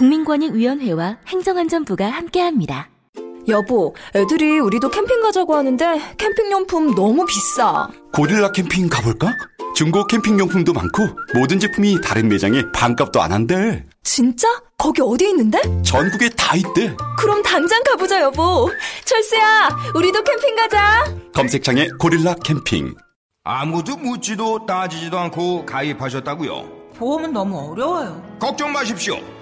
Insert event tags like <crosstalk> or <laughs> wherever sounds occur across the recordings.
국민권익위원회와 행정안전부가 함께합니다. 여보, 애들이 우리도 캠핑 가자고 하는데 캠핑용품 너무 비싸. 고릴라 캠핑 가볼까? 중고 캠핑용품도 많고 모든 제품이 다른 매장에 반값도 안 한대. 진짜? 거기 어디 있는데? 전국에 다 있대. 그럼 당장 가보자, 여보. 철수야, 우리도 캠핑 가자. 검색창에 고릴라 캠핑. 아무도 묻지도 따지지도 않고 가입하셨다고요? 보험은 너무 어려워요. 걱정 마십시오.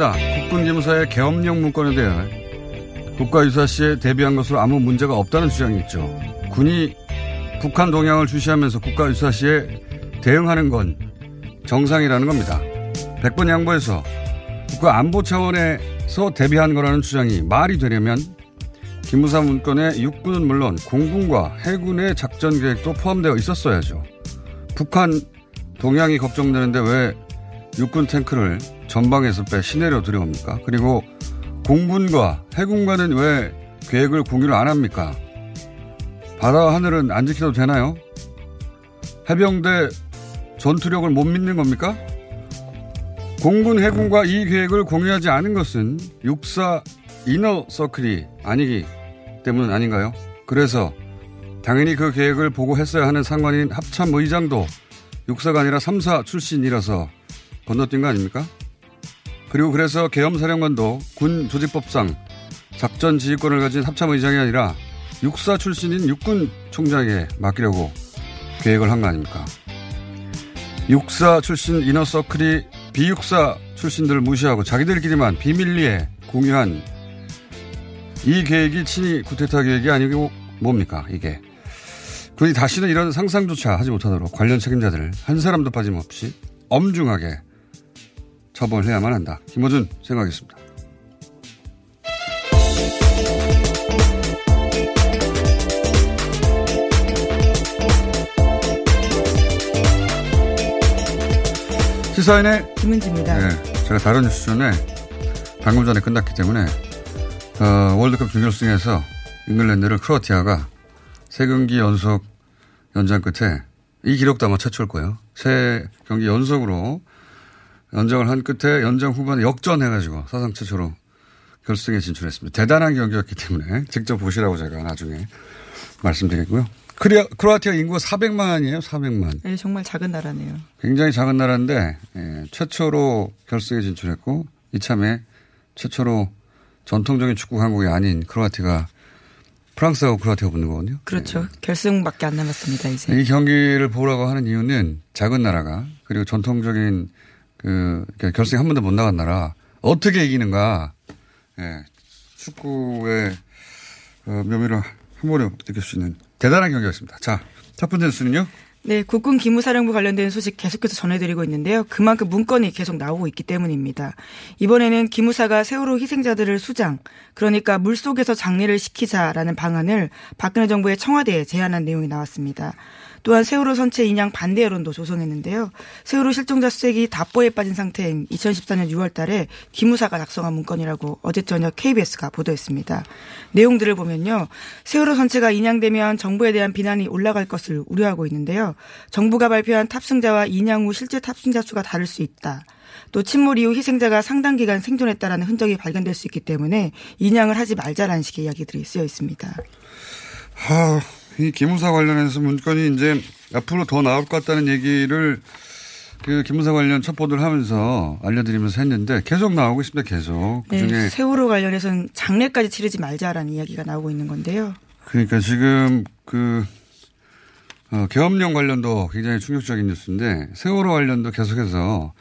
김호준입니다. 국군기무사의 계엄령 문건에 대해 국가유사 시에 대비한 것으로 아무 문제가 없다는 주장이 있죠. 군이 북한 동향을 주시하면서 국가유사 시에 대응하는 건 정상이라는 겁니다. 100번 양보해서 국가 안보 차원에서 대비한 거라는 주장이 말이 되려면 기무사 문건에 육군은 물론 공군과 해군의 작전 계획도 포함되어 있었어야죠. 북한 동향이 걱정되는데 왜 육군 탱크를 전방에서 빼 시내로 들여옵니까? 그리고 공군과 해군과는 왜 계획을 공유를 안 합니까? 바다 하늘은 안 지켜도 되나요? 해병대 전투력을 못 믿는 겁니까? 공군 해군과 이 계획을 공유하지 않은 것은 육사 이너 서클이 아니기 때문 아닌가요? 그래서 당연히 그 계획을 보고 했어야 하는 상관인 합참 의장도 육사가 아니라 삼사 출신이라서 건너뛴 거 아닙니까? 그리고 그래서 계엄사령관도 군 조직법상 작전 지휘권을 가진 합참 의장이 아니라 육사 출신인 육군 총장에게 맡기려고 계획을 한 거 아닙니까? 육사 출신 이너서클이 비육사 출신들을 무시하고 자기들끼리만 비밀리에 공유한 이 계획이 친위 구테타 계획이 아니고 뭡니까 이게 군이 다시는 이런 상상조차 하지 못하도록 관련 책임자들을 한 사람도 빠짐없이 엄중하게 처벌해야만 한다. 김호준 생각하겠습니다. 시사인의 김은지입니다. 네, 제가 다른 뉴스 전에 방금 전에 끝났기 때문에 어, 월드컵 준결승에서 잉글랜드를 크로아티아가 세 경기 연속 연장 끝에 이 기록도 아마 최초일 거예요. 세 경기 연속으로 연장을 한 끝에 연장 후반에 역전해가지고 사상 최초로 결승에 진출했습니다. 대단한 경기였기 때문에 직접 보시라고 제가 나중에 말씀드리고요. 크리아, 크로아티아 인구가 400만이에요, 400만. 네, 정말 작은 나라네요. 굉장히 작은 나라인데, 예, 최초로 결승에 진출했고, 이참에 최초로 전통적인 축구 강국이 아닌 크로아티아가 프랑스하고 크로아티아가 붙는 거거든요. 그렇죠. 네. 결승밖에 안 남았습니다, 이제. 이 경기를 보라고 하는 이유는 작은 나라가, 그리고 전통적인 그, 결승에 한 번도 못 나간 나라, 어떻게 이기는가, 예, 축구의 어, 묘미를 한 번에 느낄 수 있는 대단한 경기였습니다. 자, 첫 번째 뉴스는요? 네, 국군 기무사령부 관련된 소식 계속해서 전해드리고 있는데요. 그만큼 문건이 계속 나오고 있기 때문입니다. 이번에는 기무사가 세월호 희생자들을 수장, 그러니까 물속에서 장례를 시키자라는 방안을 박근혜 정부의 청와대에 제안한 내용이 나왔습니다. 또한 세월호 선체 인양 반대 여론도 조성했는데요. 세월호 실종자 수색이 답보에 빠진 상태인 2014년 6월 달에 기무사가 작성한 문건이라고 어제 저녁 KBS가 보도했습니다. 내용들을 보면요. 세월호 선체가 인양되면 정부에 대한 비난이 올라갈 것을 우려하고 있는데요. 정부가 발표한 탑승자와 인양 후 실제 탑승자 수가 다를 수 있다. 또 침몰 이후 희생자가 상당 기간 생존했다라는 흔적이 발견될 수 있기 때문에 인양을 하지 말자라는 식의 이야기들이 쓰여 있습니다. 하, 이 기무사 관련해서 문건이 이제 앞으로 더 나올 것 같다는 얘기를 그 기무사 관련 첩보들 하면서 알려드리면서 했는데 계속 나오고 있습니다. 계속. 네, 그중에 세월호 관련해서는 장례까지 치르지 말자라는 이야기가 나오고 있는 건데요. 그러니까 지금 그 어, 계엄령 관련도 굉장히 충격적인 뉴스인데 세월호 관련도 계속해서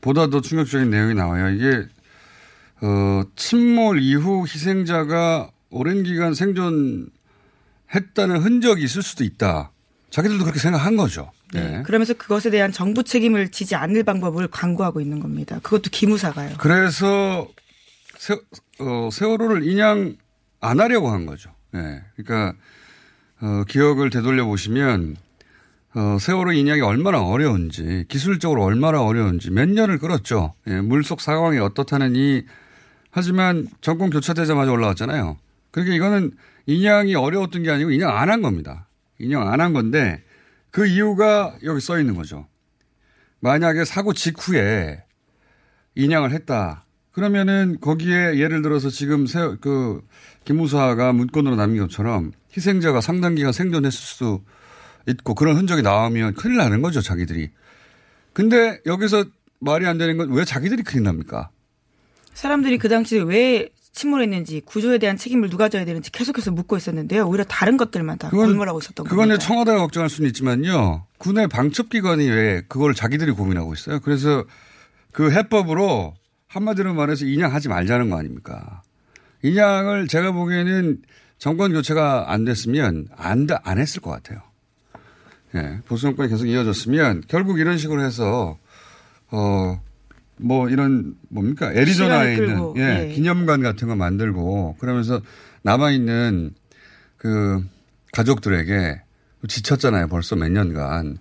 보다 더 충격적인 내용이 나와요. 이게 어, 침몰 이후 희생자가 오랜 기간 생존 했다는 흔적이 있을 수도 있다. 자기들도 그렇게 생각한 거죠. 네. 그러면서 그것에 대한 정부 책임을 지지 않을 방법을 강구하고 있는 겁니다. 그것도 기무사가요. 그래서 세, 어, 세월호를 인양 안 하려고 한 거죠. 네. 그러니까 어, 기억을 되돌려 보시면 어, 세월호 인양이 얼마나 어려운지 기술적으로 얼마나 어려운지 몇 년을 끌었죠. 예, 물속 상황이 어떻다느니 하지만 정권 교체되자마자 올라왔잖아요. 그러니까 이거는 인양이 어려웠던 게 아니고 인양 안 한 겁니다. 인양 안 한 건데 그 이유가 여기 써 있는 거죠. 만약에 사고 직후에 인양을 했다. 그러면은 거기에 예를 들어서 지금 세, 그, 김무사가 문건으로 남긴 것처럼 희생자가 상당 기간 생존했을 수 있고 그런 흔적이 나오면 큰일 나는 거죠, 자기들이. 근데 여기서 말이 안 되는 건 왜 자기들이 큰일 납니까? 사람들이 그 당시에 왜 침몰했는지 구조에 대한 책임을 누가 져야 되는지 계속해서 묻고 있었는데요. 오히려 다른 것들만 다 그건- 골몰하고 있었던 그건 겁니다. 청와대가 걱정할 수는 있지만요. 군의 방첩기관이 왜 그걸 자기들이 고민하고 있어요. 그래서 그 해법으로 한마디로 말해서 인양하지 말자는 거 아닙니까? 인양을 제가 보기에는 정권 교체가 안 됐으면 안, 다- 안 했을 것 같아요. 예, 보수 정권이 계속 이어졌으면 결국 이런 식으로 해서 어, 뭐 이런 뭡니까 애리조나에 있는 예, 예. 기념관 같은 거 만들고 그러면서 남아 있는 그 가족들에게 지쳤잖아요. 벌써 몇 년간.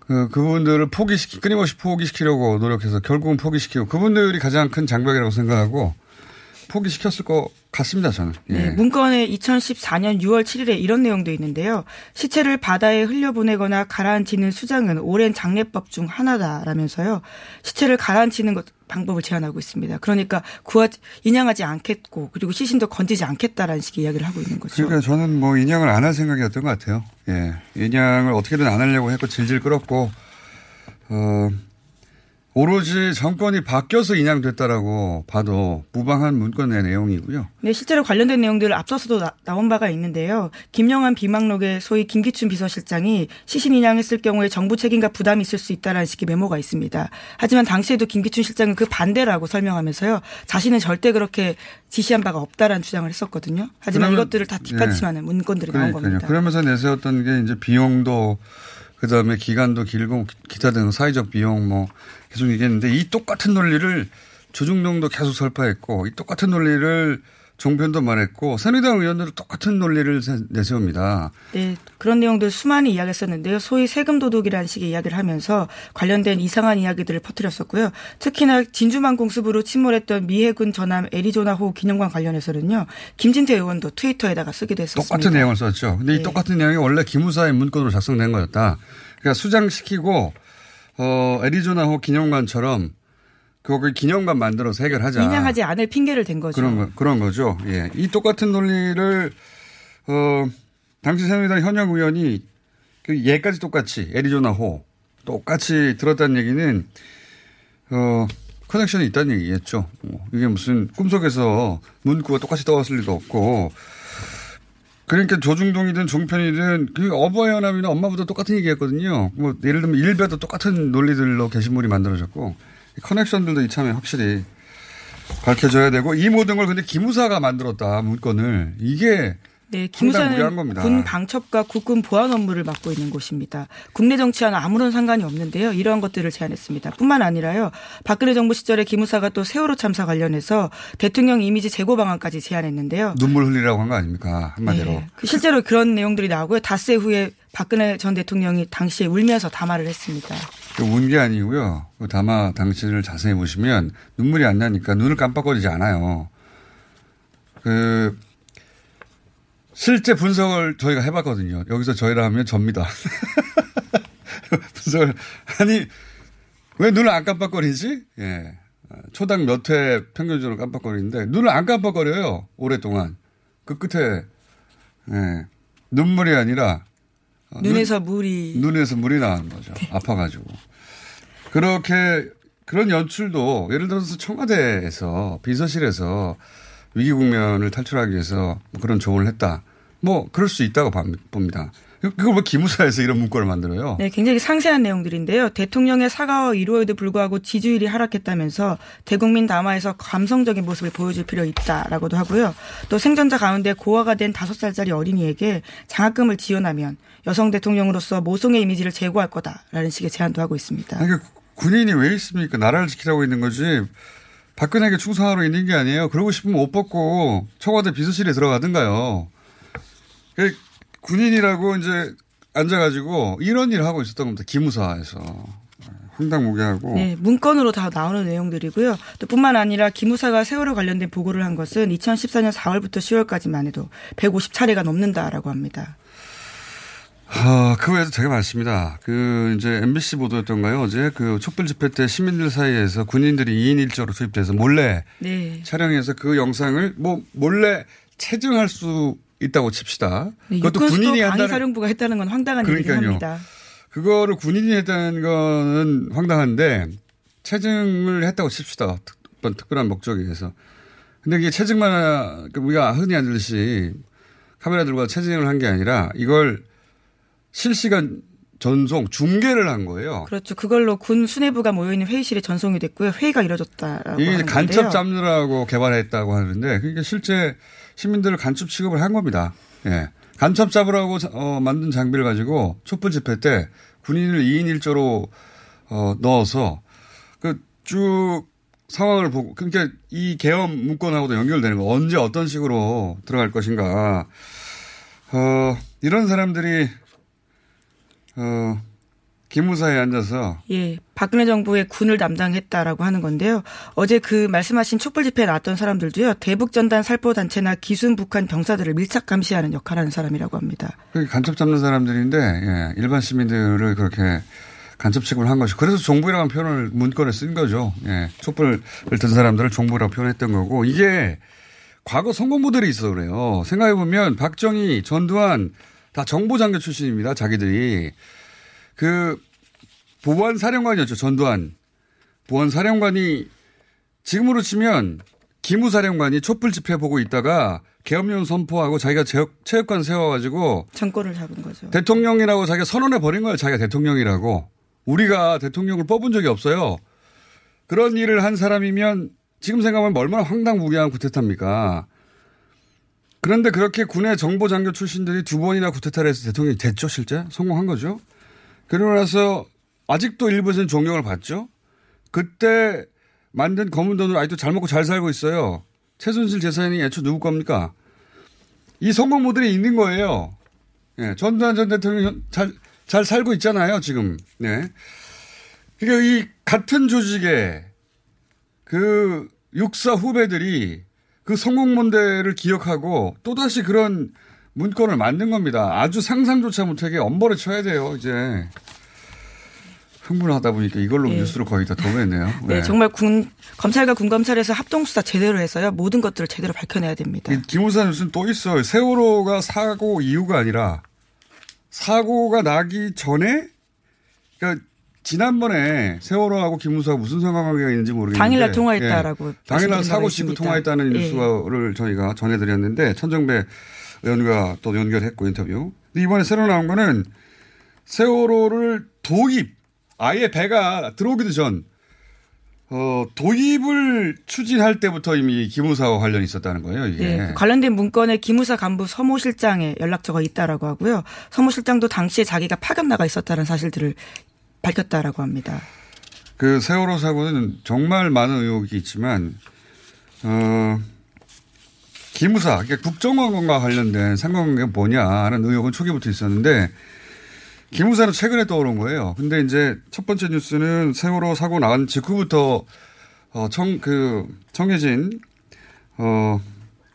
그, 그분들을 포기시키, 끊임없이 포기시키려고 노력해서 결국은 포기시키고 그분들이 가장 큰 장벽이라고 생각하고 포기시켰을 것 같습니다. 저는. 예. 네, 문건에 2014년 6월 7일에 이런 내용도 있는데요. 시체를 바다에 흘려보내거나 가라앉히는 수장은 오랜 장례법 중 하나다라면서요. 시체를 가라앉히는 것 방법을 제안하고 있습니다. 그러니까 구하 인양하지 않겠고 그리고 시신도 건지지 않겠다라는 식의 이야기를 하고 있는 거죠. 그러니까 저는 뭐 인양을 안 할 생각이었던 것 같아요. 예. 인양을 어떻게든 안 하려고 했고 질질 끌었고, 어, 오로지 정권이 바뀌어서 인양됐다라고 봐도 무방한 문건의 내용이고요. 네, 실제로 관련된 내용들을 앞서서도 나, 온 바가 있는데요. 김영환 비망록에 소위 김기춘 비서실장이 시신 인양했을 경우에 정부 책임과 부담이 있을 수 있다라는 식의 메모가 있습니다. 하지만 당시에도 김기춘 실장은 그 반대라고 설명하면서요. 자신은 절대 그렇게 지시한 바가 없다라는 주장을 했었거든요. 하지만 그러면- 이것들을 다 뒷받침하는 문건들이 나온 그러니까요. 겁니다. 그러면서 내세웠던 게 이제 비용도 그다음에 기간도 길고 기타 등 사회적 비용 뭐 계속 얘기했는데 이 똑같은 논리를 조중동도 계속 설파했고 이 똑같은 논리를 종편도 말했고 새누리당 의원들도 똑같은 논리를 세- 내세웁니다. 네, 그런 내용들 수많이 이야기했었는데요. 소위 세금 도둑이라는 식의 이야기를 하면서 관련된 이상한 이야기들을 퍼뜨렸었고요. 특히나 진주만 공습으로 침몰했던 미해군 전함 애리조나호 기념관 관련해서는요. 김진태 의원도 트위터에다가 쓰기도 했었습니다. 똑같은 내용을 썼죠. 근데 이 네. 똑같은 내용이 원래 기무사의 문건으로 작성된 거였다. 그러니까 수장시키고 어 애리조나호 기념관처럼 그걸 기념관 만들어서 해결하자. 인양하지 않을 핑계를 댄 거죠. 그런 거, 그런 거죠. 예. 이 똑같은 논리를, 어, 당시 새누리당 현역 의원이 그 얘까지 똑같이 애리조나 호 똑같이 들었다는 얘기는, 어, 커넥션이 있다는 얘기겠죠. 뭐 이게 무슨 꿈속에서 문구가 똑같이 떠왔을 리도 없고, 그러니까 조중동이든 종편이든 그 어버이 연합이나 엄마보다 똑같은 얘기했거든요. 뭐 예를 들면 일베도 똑같은 논리들로 게시물이 만들어졌고 이 커넥션들도 이참에 확실히 밝혀져야 되고 이 모든 걸 근데 기무사가 만들었다 문건을 이게 네, 겁니다. 군 방첩과 국군 보안 업무를 맡고 있는 곳입니다. 국내 정치와는 아무런 상관이 없는데요. 이러한 것들을 제안했습니다. 뿐만 아니라요. 박근혜 정부 시절에 기무사가 또 세월호 참사 관련해서 대통령 이미지 제고 방안까지 제안했는데요. 눈물 흘리라고 한 거 아닙니까 한마디로. 네. 그 실제로 그런 내용들이 나오고요. 닷새 후에 박근혜 전 대통령이 당시에 울면서 담화를 했습니다. 운게 아니고요. 그 담화 당시를 자세히 보시면 눈물이 안 나니까 눈을 깜빡거리지 않아요. 그 실제 분석을 저희가 해봤거든요. 여기서 저희라 하면 접니다. <laughs> 분석을 아니 왜 눈을 안 깜빡거리지? 예. 초당 몇 회 평균적으로 깜빡거리는데 눈을 안 깜빡거려요. 오랫동안. 그 끝에 예. 눈물이 아니라 어, 눈에서 물이 눈에서 물이 나는 거죠. 아파가지고. 그렇게 그런 연출도 예를 들어서 청와대에서 비서실에서 위기 국면을 탈출하기 위해서 뭐 그런 조언을 했다. 뭐 그럴 수 있다고 봅니다. 그걸 왜 기무사에서 이런 문구를 만들어요? 네, 굉장히 상세한 내용들인데요. 대통령의 사과와 위로에도 불구하고 지지율이 하락했다면서 대국민 담화에서 감성적인 모습을 보여줄 필요 있다라고도 하고요. 또 생존자 가운데 고아가 된 다섯 살짜리 어린이에게 장학금을 지원하면 여성 대통령으로서 모성의 이미지를 제고할 거다라는 식의 제안도 하고 있습니다. 아니, 그 군인이 왜 있습니까? 나라를 지키라고 있는 거지. 박근혜에게 충성하러 있는 게 아니에요. 그러고 싶으면 옷 벗고 청와대 비서실에 들어가든가요. 그 군인이라고 이제 앉아가지고 이런 일을 하고 있었던 겁니다. 기무사에서. 황당무계하고. 네, 문건으로 다 나오는 내용들이고요. 또 뿐만 아니라 기무사가 세월호 관련된 보고를 한 것은 2014년 4월부터 10월까지만 해도 150차례가 넘는다라고 합니다. 아, 그 외에도 되게 많습니다. 그, 이제 MBC 보도였던가요? 어제 그 촛불 집회 때 시민들 사이에서 군인들이 2인 1조로 투입돼서 몰래 네. 촬영해서 그 영상을 뭐 몰래 체증할 수 있다고 칩시다. 네, 그것도 군인이 한다는 사령부가 했다는 건 황당한 합니다. 그거를 군인이 했다는 거는 황당한데 체증을 했다고 칩시다. 어떤 특별한 목적에 의해서. 근데 이게 체증만 우리가 흔히 하듯이 카메라 들고 체증을 한 게 아니라 이걸 실시간 전송 중계를 한 거예요. 그렇죠. 그걸로 군 수뇌부가 모여 있는 회의실에 전송이 됐고요. 회의가 이뤄졌다라고 이게 간첩 잡느라고 개발했다고 하는데 그게 실제 시민들을 간첩 취급을 한 겁니다. 예. 간첩 잡으라고 어, 만든 장비를 가지고 촛불 집회 때 군인을 2인 1조로 어, 넣어서 그 쭉 상황을 보고 그러니까 이 계엄 문건하고도 연결되는 거 언제 어떤 식으로 들어갈 것인가 어, 이런 사람들이 어, 기무사에 앉아서 예, 박근혜 정부의 군을 담당했다라고 하는 건데요. 어제 그 말씀하신 촛불 집회에 나왔던 사람들도요. 대북 전단 살포 단체나 기순 북한 병사들을 밀착 감시하는 역할을 하는 사람이라고 합니다. 간첩 잡는 사람들인데 예, 일반 시민들을 그렇게 간첩 취급을 한 것이 그래서 정부라는 표현을 문건에 쓴 거죠. 예, 촛불을 든 사람들을 정부라고 표현했던 거고 이게 과거 성공모델이 있어 그래요. 생각해 보면 박정희, 전두환 다 정보장교 출신입니다. 자기들이. 그 보안 사령관이었죠. 전두환. 보안 사령관이 지금으로 치면 기무 사령관이 촛불 집회 보고 있다가 계엄령 선포하고 자기가 체육, 관 세워가지고 정권을 잡은 거죠. 대통령이라고 자기가 선언해 버린 거예요. 자기가 대통령이라고. 우리가 대통령을 뽑은 적이 없어요. 그런 일을 한 사람이면 지금 생각하면 얼마나 황당무계한 구태타입니까? 그런데 그렇게 군의 정보 장교 출신들이 두 번이나 구태타를 해서 대통령이 됐죠, 실제? 성공한 거죠. 그러고 나서 아직도 일부에서는 존경을 받죠. 그때 만든 검은 돈으로 아직도 잘 먹고 잘 살고 있어요. 최순실 재산이 애초 누구 겁니까? 이 성공 모델이 있는 거예요. 예, 전두환 전 대통령 잘, 잘 살고 있잖아요, 지금. 네. 그러니까 이 같은 조직에 그 육사 후배들이 그 성공 모델을 기억하고 또다시 그런 문건을 만든 겁니다. 아주 상상조차 못하게 엄벌에 쳐야 돼요, 이제. 흥분하다 보니까 이걸로 네. 뉴스를 거의 다 도매했네요. 네. 네. 정말 군 검찰과 군검찰에서 합동수사 제대로 해서요 모든 것들을 제대로 밝혀내야 됩니다. 김우사 뉴스는 또 있어요. 세월호가 사고 이유가 아니라 사고가 나기 전에 그러니까 지난번에 세월호하고 김무사가 무슨 상관관계가 있는지 모르겠는데 당일날 통화했다라고 예. 당일날 사고 직후 통화했다는 예. 뉴스를 저희가 전해드렸는데 천정배 의원과 또 연결했고 인터뷰. 근데 이번에 새로 나온 거는 세월호를 도입 아예 배가 들어오기도 전 어, 도입을 추진할 때부터 이미 기무사와 관련이 있었다는 거예요, 이게. 네, 그 관련된 문건에 기무사 간부 서모 실장의 연락처가 있다라고 하고요. 서모 실장도 당시에 자기가 파견 나가 있었다는 사실들을 밝혔다라고 합니다. 그 세월호 사고는 정말 많은 의혹이 있지만 어 기무사 그러니까 국정원과 관련된 상관관계가 뭐냐 하는 의혹은 초기부터 있었는데 기무사는 최근에 떠오른 거예요. 근데 이제 첫 번째 뉴스는 세월호 사고 나간 직후부터 어, 청, 그, 청해진, 어,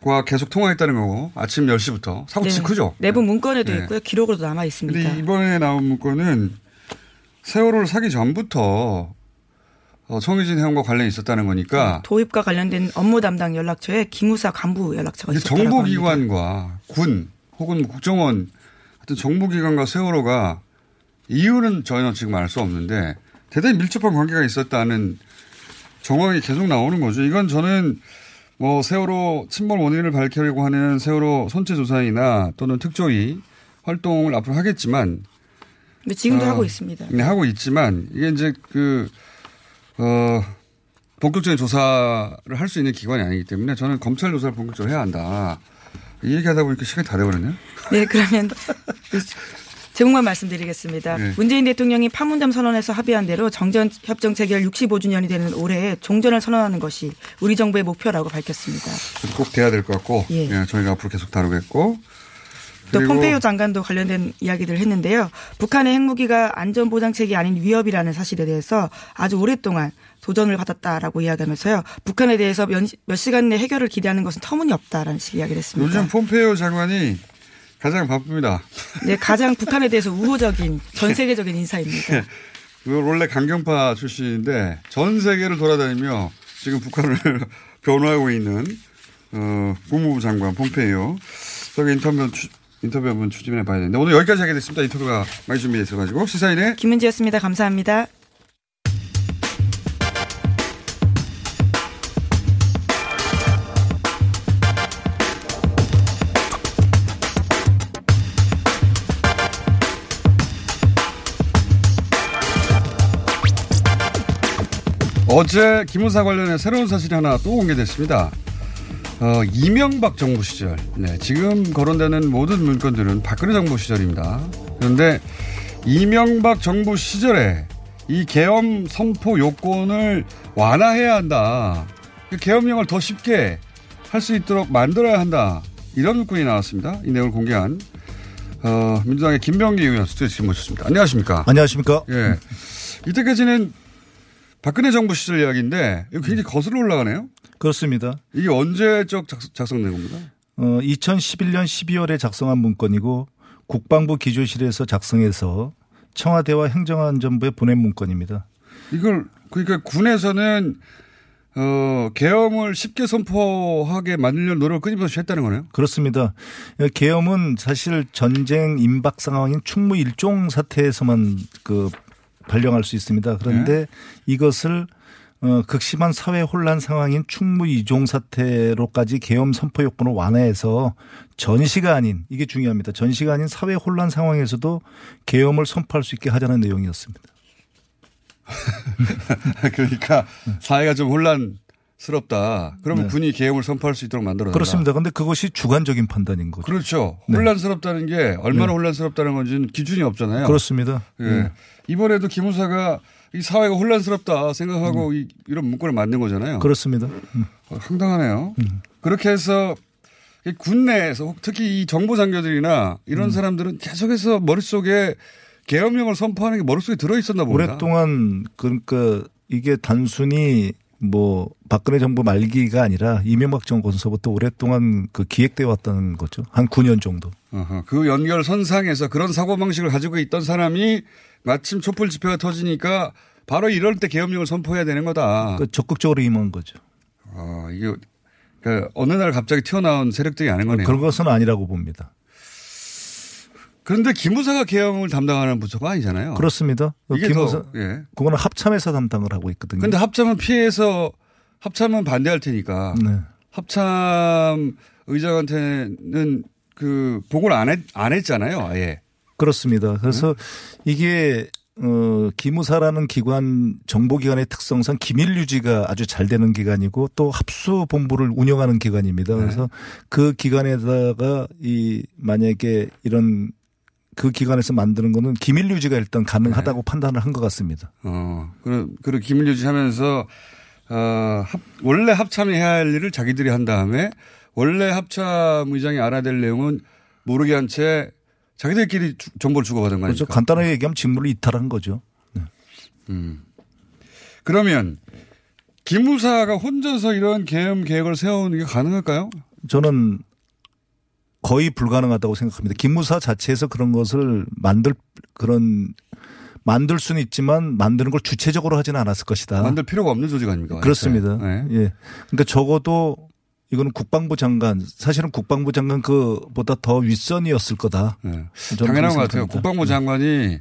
과 계속 통화했다는 거고 아침 10시부터 사고 네. 직후죠. 내부 문건에도 네. 있고요. 기록으로도 남아 있습니다. 근데 이번에 나온 문건은 세월호를 사기 전부터 어, 청해진 해운과 관련이 있었다는 거니까 도입과 관련된 업무 담당 연락처에 기무사 간부 연락처가 합니다. 정보기관과 군 혹은 국정원 같은 정보기관과 세월호가 이유는 전혀 지금 알 수 없는데 대단히 밀접한 관계가 있었다는 정황이 계속 나오는 거죠. 이건 저는 뭐 세월호 침몰 원인을 밝히려고 하는 세월호 선체 조사이나 또는 특조위 활동을 앞으로 하겠지만 근데 지금도 어, 하고 있습니다. 네, 하고 있지만 이게 이제 그, 어, 본격적인 조사를 할 수 있는 기관이 아니기 때문에 저는 검찰 조사를 본격적으로 해야 한다. 이 얘기 하다 보니까 시간이 다 돼버렸네요. <laughs> 네, 그러면 <laughs> 제목만 말씀드리겠습니다. 네. 문재인 대통령이 판문점 선언에서 합의한 대로 정전 협정 체결 65주년이 되는 올해에 종전을 선언하는 것이 우리 정부의 목표라고 밝혔습니다. 꼭 돼야 될 것 같고 예. 예, 저희가 앞으로 계속 다루겠고 또 폼페이오 장관도 관련된 이야기를 했는데요. 북한의 핵무기가 안전보장책이 아닌 위협이라는 사실에 대해서 아주 오랫동안 도전을 받았다라고 이야기하면서요. 북한에 대해서 몇, 몇 시간 내 해결을 기대하는 것은 터무니없다라는 식의 이야기를 했습니다. 요즘 폼페이오 장관이 가장 바쁩니다. 네, 가장 북한에 대해서 우호적인 전 세계적인 인사입니다. 그 원래 강경파 출신인데 전 세계를 돌아다니며 지금 북한을 <laughs> 변호하고 있는 어, 국무부 장관 폼페이오. 저기 인터뷰 추- 인터뷰 한번 추진해 봐야 되는데 오늘 여기까지 하겠습니다. 인터뷰가 많이 준비돼 있어가지고 시사인의 김은지였습니다. 감사합니다. 어제 기무사 관련해 새로운 사실이 하나 또 공개됐습니다. 어, 이명박 정부 시절. 네, 지금 거론되는 모든 문건들은 박근혜 정부 시절입니다. 그런데 이명박 정부 시절에 이 계엄 선포 요건을 완화해야 한다. 그 계엄령을 더 쉽게 할 수 있도록 만들어야 한다. 이런 문건이 나왔습니다. 이 내용을 공개한 어, 민주당의 김병기 의원 스튜디오에 지금 모셨습니다. 안녕하십니까? 안녕하십니까? 예. 이때까지는 박근혜 정부 시절 이야기인데 이거 굉장히 거슬러 올라가네요. 그렇습니다. 이게 언제적 작- 작성 된 겁니다. 어, 2011년 12월에 작성한 문건이고 국방부 기조실에서 작성해서 청와대와 행정안전부에 보낸 문건입니다. 이걸 그러니까 군에서는 어, 계엄을 쉽게 선포하게 만들려는 노력을 끊임없이 했다는 거네요. 그렇습니다. 계엄은 사실 전쟁 임박 상황인 충무 일종 사태에서만 그 발령할 수 있습니다. 그런데 이것을 어, 극심한 사회 혼란 상황인 충무 이종 사태로까지 계엄 선포 요건을 완화해서 전시가 아닌 이게 중요합니다. 전시가 아닌 사회 혼란 상황에서도 계엄을 선포할 수 있게 하자는 내용이었습니다. <laughs> 그러니까 사회가 좀 혼란스럽다. 그러면 네. 군이 계엄을 선포할 수 있도록 만들어야 그렇습니다. 그런데 그것이 주관적인 판단인 거죠. 그렇죠. 네. 혼란스럽다는 게 얼마나 네. 혼란스럽다는 건지는 기준이 없잖아요. 그렇습니다. 예. 네. 이번에도 기무사가 이 사회가 혼란스럽다 생각하고 이, 이런 문건을 만든 거잖아요. 음. 그렇습니다. 음. 어, 황당하네요. 그렇게 해서 이 군내에서 특히 이 정보 장교들이나 이런 음. 사람들은 계속해서 머릿속에 계엄령을 선포하는 게 머릿속에 들어 있었나 봅니다. 오랫동안 그러니까 이게 단순히 뭐 박근혜 정부 말기가 아니라 이명박 정권서부터 오랫동안 그 기획되어 왔다는 거죠. 한 9년 정도. 어허, 그 연결 선상에서 그런 사고 방식을 가지고 있던 사람이 마침 촛불 집회가 터지니까 바로 이럴 때 계엄령을 선포해야 되는 거다. 그 적극적으로 임한 거죠. 아, 이게 그 어느 날 갑자기 튀어나온 세력들이 아닌 거네요. 그런 것은 아니라고 봅니다. 그런데 기무사가 계엄을 담당하는 부처가 아니잖아요. 그렇습니다. 김무사, 더, 예. 그거는 합참에서 담당을 하고 있거든요. 근데 합참은 피해서 합참은 반대할 테니까 네. 합참 의장한테는 그 보고를 안, 했, 안 했잖아요, 아예. 그렇습니다. 그래서 이게 어, 기무사라는 기관 정보기관의 특성상 기밀 유지가 아주 잘 되는 기관이고 또 합수 본부를 운영하는 기관입니다. 그래서 그 기관에다가 이 만약에 이런 그 기관에서 만드는 거는 기밀 유지가 일단 가능하다고 판단을 한 것 같습니다. 어, 그, 그 기밀 유지하면서 어, 합, 원래 합참이 해야 할 일을 자기들이 한 다음에 원래 합참 의장이 알아야 될 내용은 모르게 한 채 자기들끼리 주- 정보를 주고받은 거 그렇죠. 간단하게 얘기하면 직무를 이탈한 거죠. 음. 그러면 기무사가 혼자서 이런 계엄 계획을 세우는 게 가능할까요? 저는 거의 불가능하다고 생각합니다. 기무사 자체에서 그런 것을 만들 그런 만들 수는 있지만 만드는 걸 주체적으로 하지는 않았을 것이다. 만들 필요가 없는 조직 아닙니까? 그렇습니다. 네. 예. 그러니까 적어도 이거는 국방부 장관 사실은 국방부 장관 그보다 더 윗선이었을 거다. 네. 당연한 것 같아요. 국방부 장관이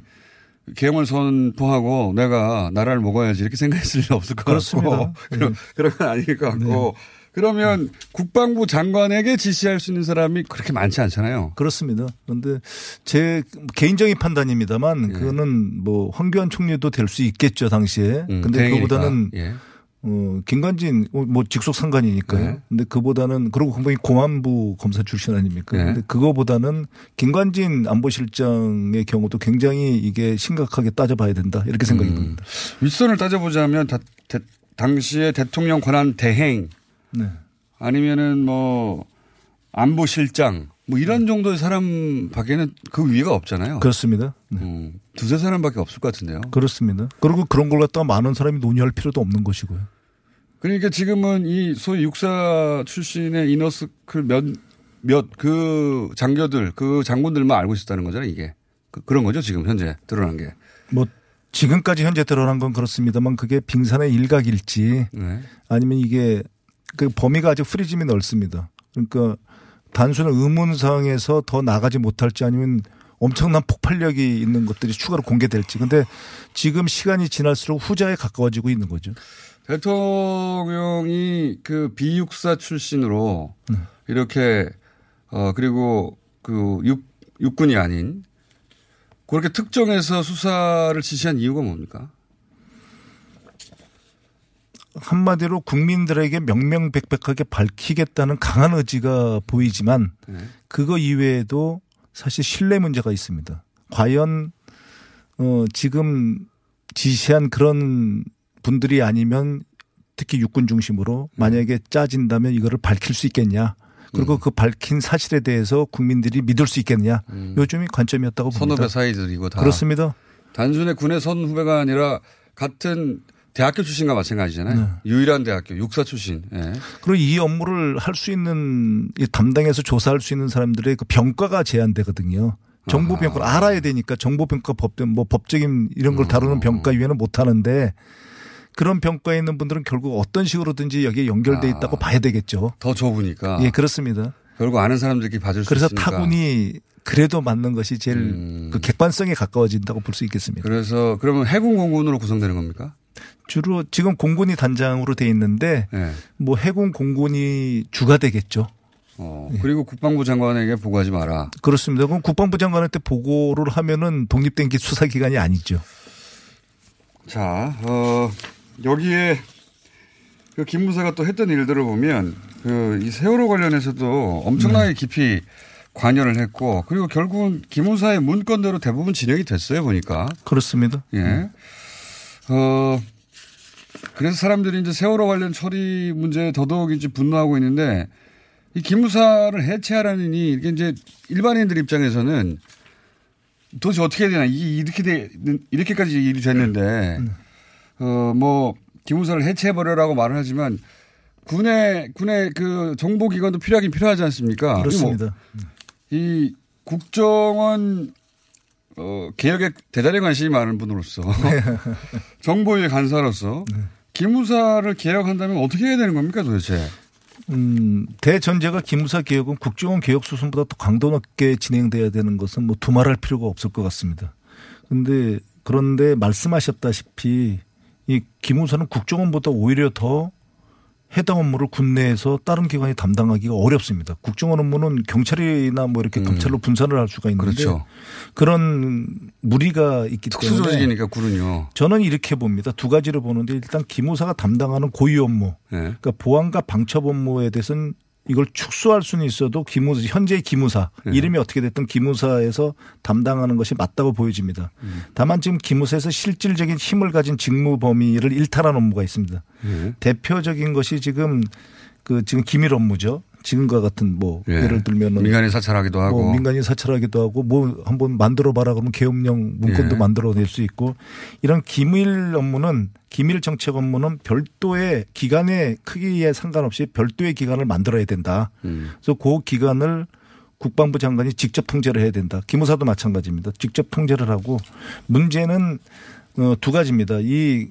계엄을 선포하고 내가 나라를 먹어야지 이렇게 생각했을 일 없을 것 그렇습니다. 같고 <laughs> 그런, 그런 건 아닐 것 같고 그러면 국방부 장관에게 지시할 수 있는 사람이 그렇게 많지 않잖아요. 그렇습니다. 그런데 제 개인적인 판단입니다만 예. 그거는 뭐 황교안 총리도 될 수 있겠죠 당시에. 음, 근데 대행이니까. 그보다는 예. 어, 김관진 어, 뭐 직속 상관이니까요. 네. 근데 그보다는 그리고 분명히 공안부 검사 출신 아닙니까? 네. 근데 그거보다는 김관진 안보실장의 경우도 굉장히 이게 심각하게 따져봐야 된다 이렇게 생각이 음. 듭니다. 윗선을 따져보자면 다, 대- 당시에 대통령 권한 대행 네. 아니면은 뭐 안보실장 뭐 이런 정도의 사람 밖에는 그 위가 없잖아요. 그렇습니다. 네. 음, 두세 사람밖에 없을 것 같은데요. 그렇습니다. 그리고 그런 걸 갖다가 많은 사람이 논의할 필요도 없는 것이고요. 그러니까 지금은 이 소위 육사 출신의 이너스클 몇, 몇 그 장교들, 그 장군들만 알고 있었다는 거잖아요, 이게. 그, 런 거죠, 지금 현재 드러난 게. 뭐 지금까지 현재 드러난 건 그렇습니다만 그게 빙산의 일각일지 네. 아니면 이게 그 범위가 아직 프리즘이 넓습니다. 그러니까 단순한 의문상에서 더 나가지 못할지 아니면 엄청난 폭발력이 있는 것들이 추가로 공개될지. 근데 지금 시간이 지날수록 후자에 가까워지고 있는 거죠. 대통령이 그 비육사 출신으로 이렇게 어 그리고 그 육, 육군이 아닌 그렇게 특정해서 수사를 지시한 이유가 뭡니까? 한마디로 국민들에게 명명백백하게 밝히겠다는 강한 의지가 보이지만 네. 그거 이외에도 사실 신뢰 문제가 있습니다. 과연 어 지금 지시한 그런 분들이 아니면 특히 육군 중심으로 만약에 짜진다면 이거를 밝힐 수 있겠냐. 그리고 그 밝힌 사실에 대해서 국민들이 믿을 수 있겠냐. 요즘이 관점이었다고 봅니다. 선후배 사이들이고 다. 그렇습니다. 단순히 군의 선후배가 아니라 같은 대학교 출신과 마찬가지잖아요. 유일한 대학교, 육사 출신. 예. 그리고 이 업무를 할 수 있는 이 담당해서 조사할 수 있는 사람들의 그 병가가 제한되거든요. 정보 병가를 알아야 되니까 정보 병가 법된 뭐 법적인 이런 걸 다루는 병가 이외에는 못 하는데 그런 병가에 있는 분들은 결국 어떤 식으로든지 여기에 연결돼 있다고 봐야 되겠죠. 더 좁으니까. 예, 그렇습니다. 결국 아는 사람들끼리 봐줄 수 그래서 있으니까. 타군이 그래도 맞는 것이 제일 음. 그 객관성에 가까워진다고 볼 수 있겠습니다. 그래서 그러면 해군 공군으로 구성되는 겁니까? 주로 지금 공군이 단장으로 돼 있는데 예. 뭐 해군 공군이 주가 되겠죠. 어, 그리고 국방부 장관에게 보고하지 마라. 그렇습니다. 그럼 국방부 장관한테 보고를 하면은 독립된 기 수사기관이 아니죠. 자, 어, 여기에 그 김무사가 또 했던 일들을 보면 그 이 세월호 관련해서도 엄청나게 깊이 관여를 했고 그리고 결국은 김무사의 문건대로 대부분 진행이 됐어요 보니까. 그렇습니다. 예. 어, 그래서 사람들이 이제 세월호 관련 처리 문제에 더더욱 이제 분노하고 있는데 이 기무사를 해체하라니 이게 이제 일반인들 입장에서는 도대체 어떻게 해야 되나 이게 이렇게 돼 이렇게까지 일이 됐는데 어뭐 기무사를 해체해 버려라고 말을 하지만 군의 군의 그 정보 기관도 필요하긴 필요하지 않습니까? 그렇습니다. 이 국정원 어, 개혁에 대단히 관심이 많은 분으로서 <laughs> 정보의 간사로서 기무사를 개혁한다면 어떻게 해야 되는 겁니까 도대체? 음, 대전제가 기무사 개혁은 국정원 개혁 수순보다 더 강도 높게 진행돼야 되는 것은 뭐 두말할 필요가 없을 것 같습니다. 근데 그런데 말씀하셨다시피 이 기무사는 국정원보다 오히려 더 해당 업무를 군내에서 다른 기관이 담당하기가 어렵습니다. 국정원 업무는 경찰이나 뭐 이렇게 검찰로 분산을 할 수가 있는데 음. 그렇죠. 그런 무리가 있기 때문에 특수조직이니까 군은요. 저는 이렇게 봅니다. 두 가지를 보는데 일단 기무사가 담당하는 고유 업무, 네. 그러니까 보안과 방첩 업무에 대해서는 이걸 축소할 수는 있어도 기무 현재 기무사 네. 이름이 어떻게 됐든 기무사에서 담당하는 것이 맞다고 보여집니다. 음. 다만 지금 기무사에서 실질적인 힘을 가진 직무 범위를 일탈한 업무가 있습니다. 네. 대표적인 것이 지금 그 지금 기밀 업무죠. 지금과 같은 뭐 예. 예. 를 들면은 민간인 사찰하기도 하고. 뭐 민간인 사찰하기도 하고 뭐 한번 만들어 봐라 그러면 계엄령 문건도 예. 만들어낼 수 있고 이런 기밀 업무는 기밀 정책 업무는 별도의 기간의 크기에 상관없이 별도의 기관을 만들어야 된다. 음. 그래서 그 기관을 국방부 장관이 직접 통제를 해야 된다. 기무사도 마찬가지입니다. 직접 통제를 하고 문제는 어, 두 가지입니다. 이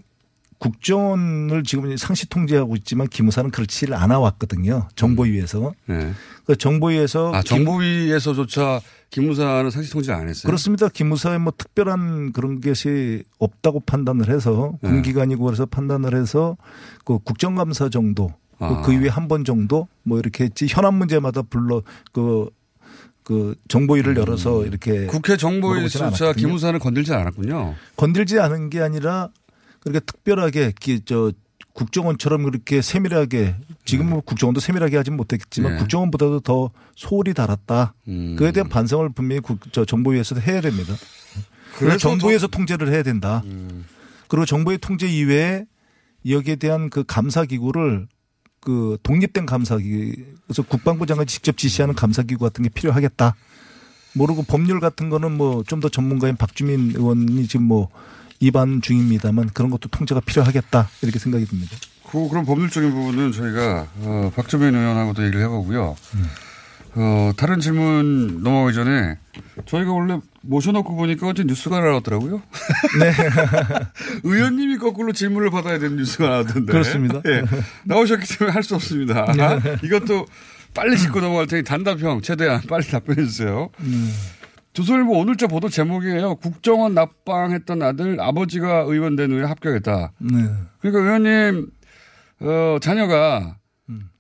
국정원을 지금 상시 통제하고 있지만 기무사는 그렇지를 않아 왔거든요. 정보위에서. 네. 그 정보위에서 아, 김- 정보위에서조차 기무사는 상시 통제를 안 했어요. 그렇습니다. 기무사에 뭐 특별한 그런 것이 없다고 판단을 해서 네. 군기관이고 그래서 판단을 해서 그 국정감사 정도 아. 그 이후에 한 번 정도 뭐 이렇게 했지 현안 문제마다 불러 그, 그 정보위를 열어서 이렇게 음. 국회 물어보지는 정보위조차 않았거든요. 기무사는 건들지 않았군요. 건들지 않은 게 아니라 그렇게 특별하게 기- 저 국정원처럼 그렇게 세밀하게 지금은 국정원도 세밀하게 하진 못했지만 네. 국정원보다도 더 소홀히 달았다. 음. 그에 대한 반성을 분명히 국, 저 정보위에서 해야 됩니다. 그래서 정부에서 통제를 해야 된다. 음. 그리고 정부의 통제 이외에 여기에 대한 그 감사 기구를 그 독립된 감사기 그래서 국방부 장관이 직접 지시하는 감사기구 같은 게 필요하겠다. 모르고 법률 같은 거는 뭐 좀 더 전문가인 박주민 의원이 지금 뭐 입안 중입니다만 그런 것도 통제가 필요하겠다 이렇게 생각이 듭니다. 그, 그런 법률적인 부분은 저희가, 어, 박주민 의원하고도 얘기를 해보고요. 어, 다른 질문 넘어가기 전에 저희가 원래 모셔놓고 보니까 어제 뉴스가 나왔더라고요. <laughs> 네. <laughs> 의원님이 거꾸로 질문을 받아야 되는 뉴스가 나왔던데. 그렇습니다. 예. 나오셨기 때문에 할 수 없습니다. 네. 이것도 빨리 짚고 넘어갈 테니 단답형 최대한 빨리 답변해 주세요. 음. 조선일보 오늘자 보도 제목이에요. 국정원 납방했던 아들 아버지가 의원 된 후에 합격했다. 네. 그러니까 의원님 어, 자녀가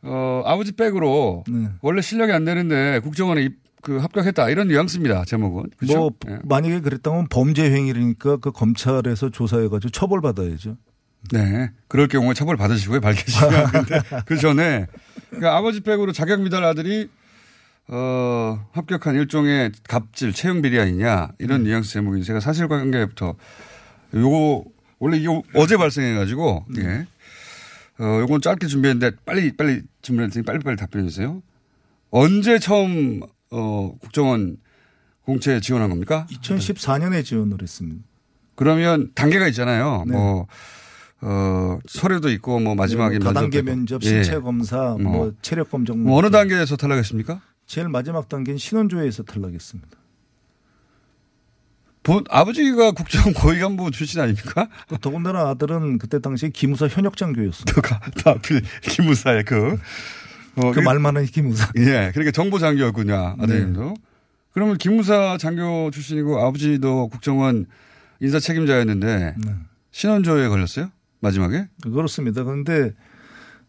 어, 아버지 백으로 음. 네. 원래 실력이 안 되는데 국정원에 입, 그 합격했다 이런 뉘앙스입니다. 제목은. 그렇죠? 뭐 예. 만약에 그랬다면 범죄 행위니까 그 검찰에서 조사해가지고 처벌 받아야죠. 네. 그럴 경우에 처벌 받으시고요. <laughs> 근데 그 전에 그러니까 아버지 백으로 자격 미달 아들이 어, 합격한 일종의 갑질, 채용 비리 아니냐 이런 뉘앙스 제목이 제가 사실관계부터 요거 원래 이거 어제 발생해 가지고 예. 어, 요건 짧게 준비했는데 빨리 빨리 질문할 테니 빨리 빨리 답변해 주세요. 언제 처음 어, 국정원 공채 지원한 겁니까? 2014년에 지원을 했습니다. 그러면 단계가 있잖아요. 네. 뭐, 어, 서류도 있고 뭐 마지막에 네, 다단계 면접도 면접, 있고. 예. 신체 검사, 뭐, 뭐. 체력 검정. 뭐 어느 단계에서 탈락했습니까? 제일 마지막 단계는 신원조회에서 탈락했습니다. 본, 아버지가 국정 고위 간부 출신 아닙니까? 그 더군다나 아들은 그때 당시에 기무사 현역 장 교였습니다. 그가 하필 기무사의 그. 어, 그 말만한 기무사. 예. 그러니까 정보 장교였군요. 아드님도. 네. 그러면 기무사 장교 출신이고 아버지도 국정원 인사 책임자였는데 네. 신원조에 걸렸어요? 마지막에? 그렇습니다. 그런데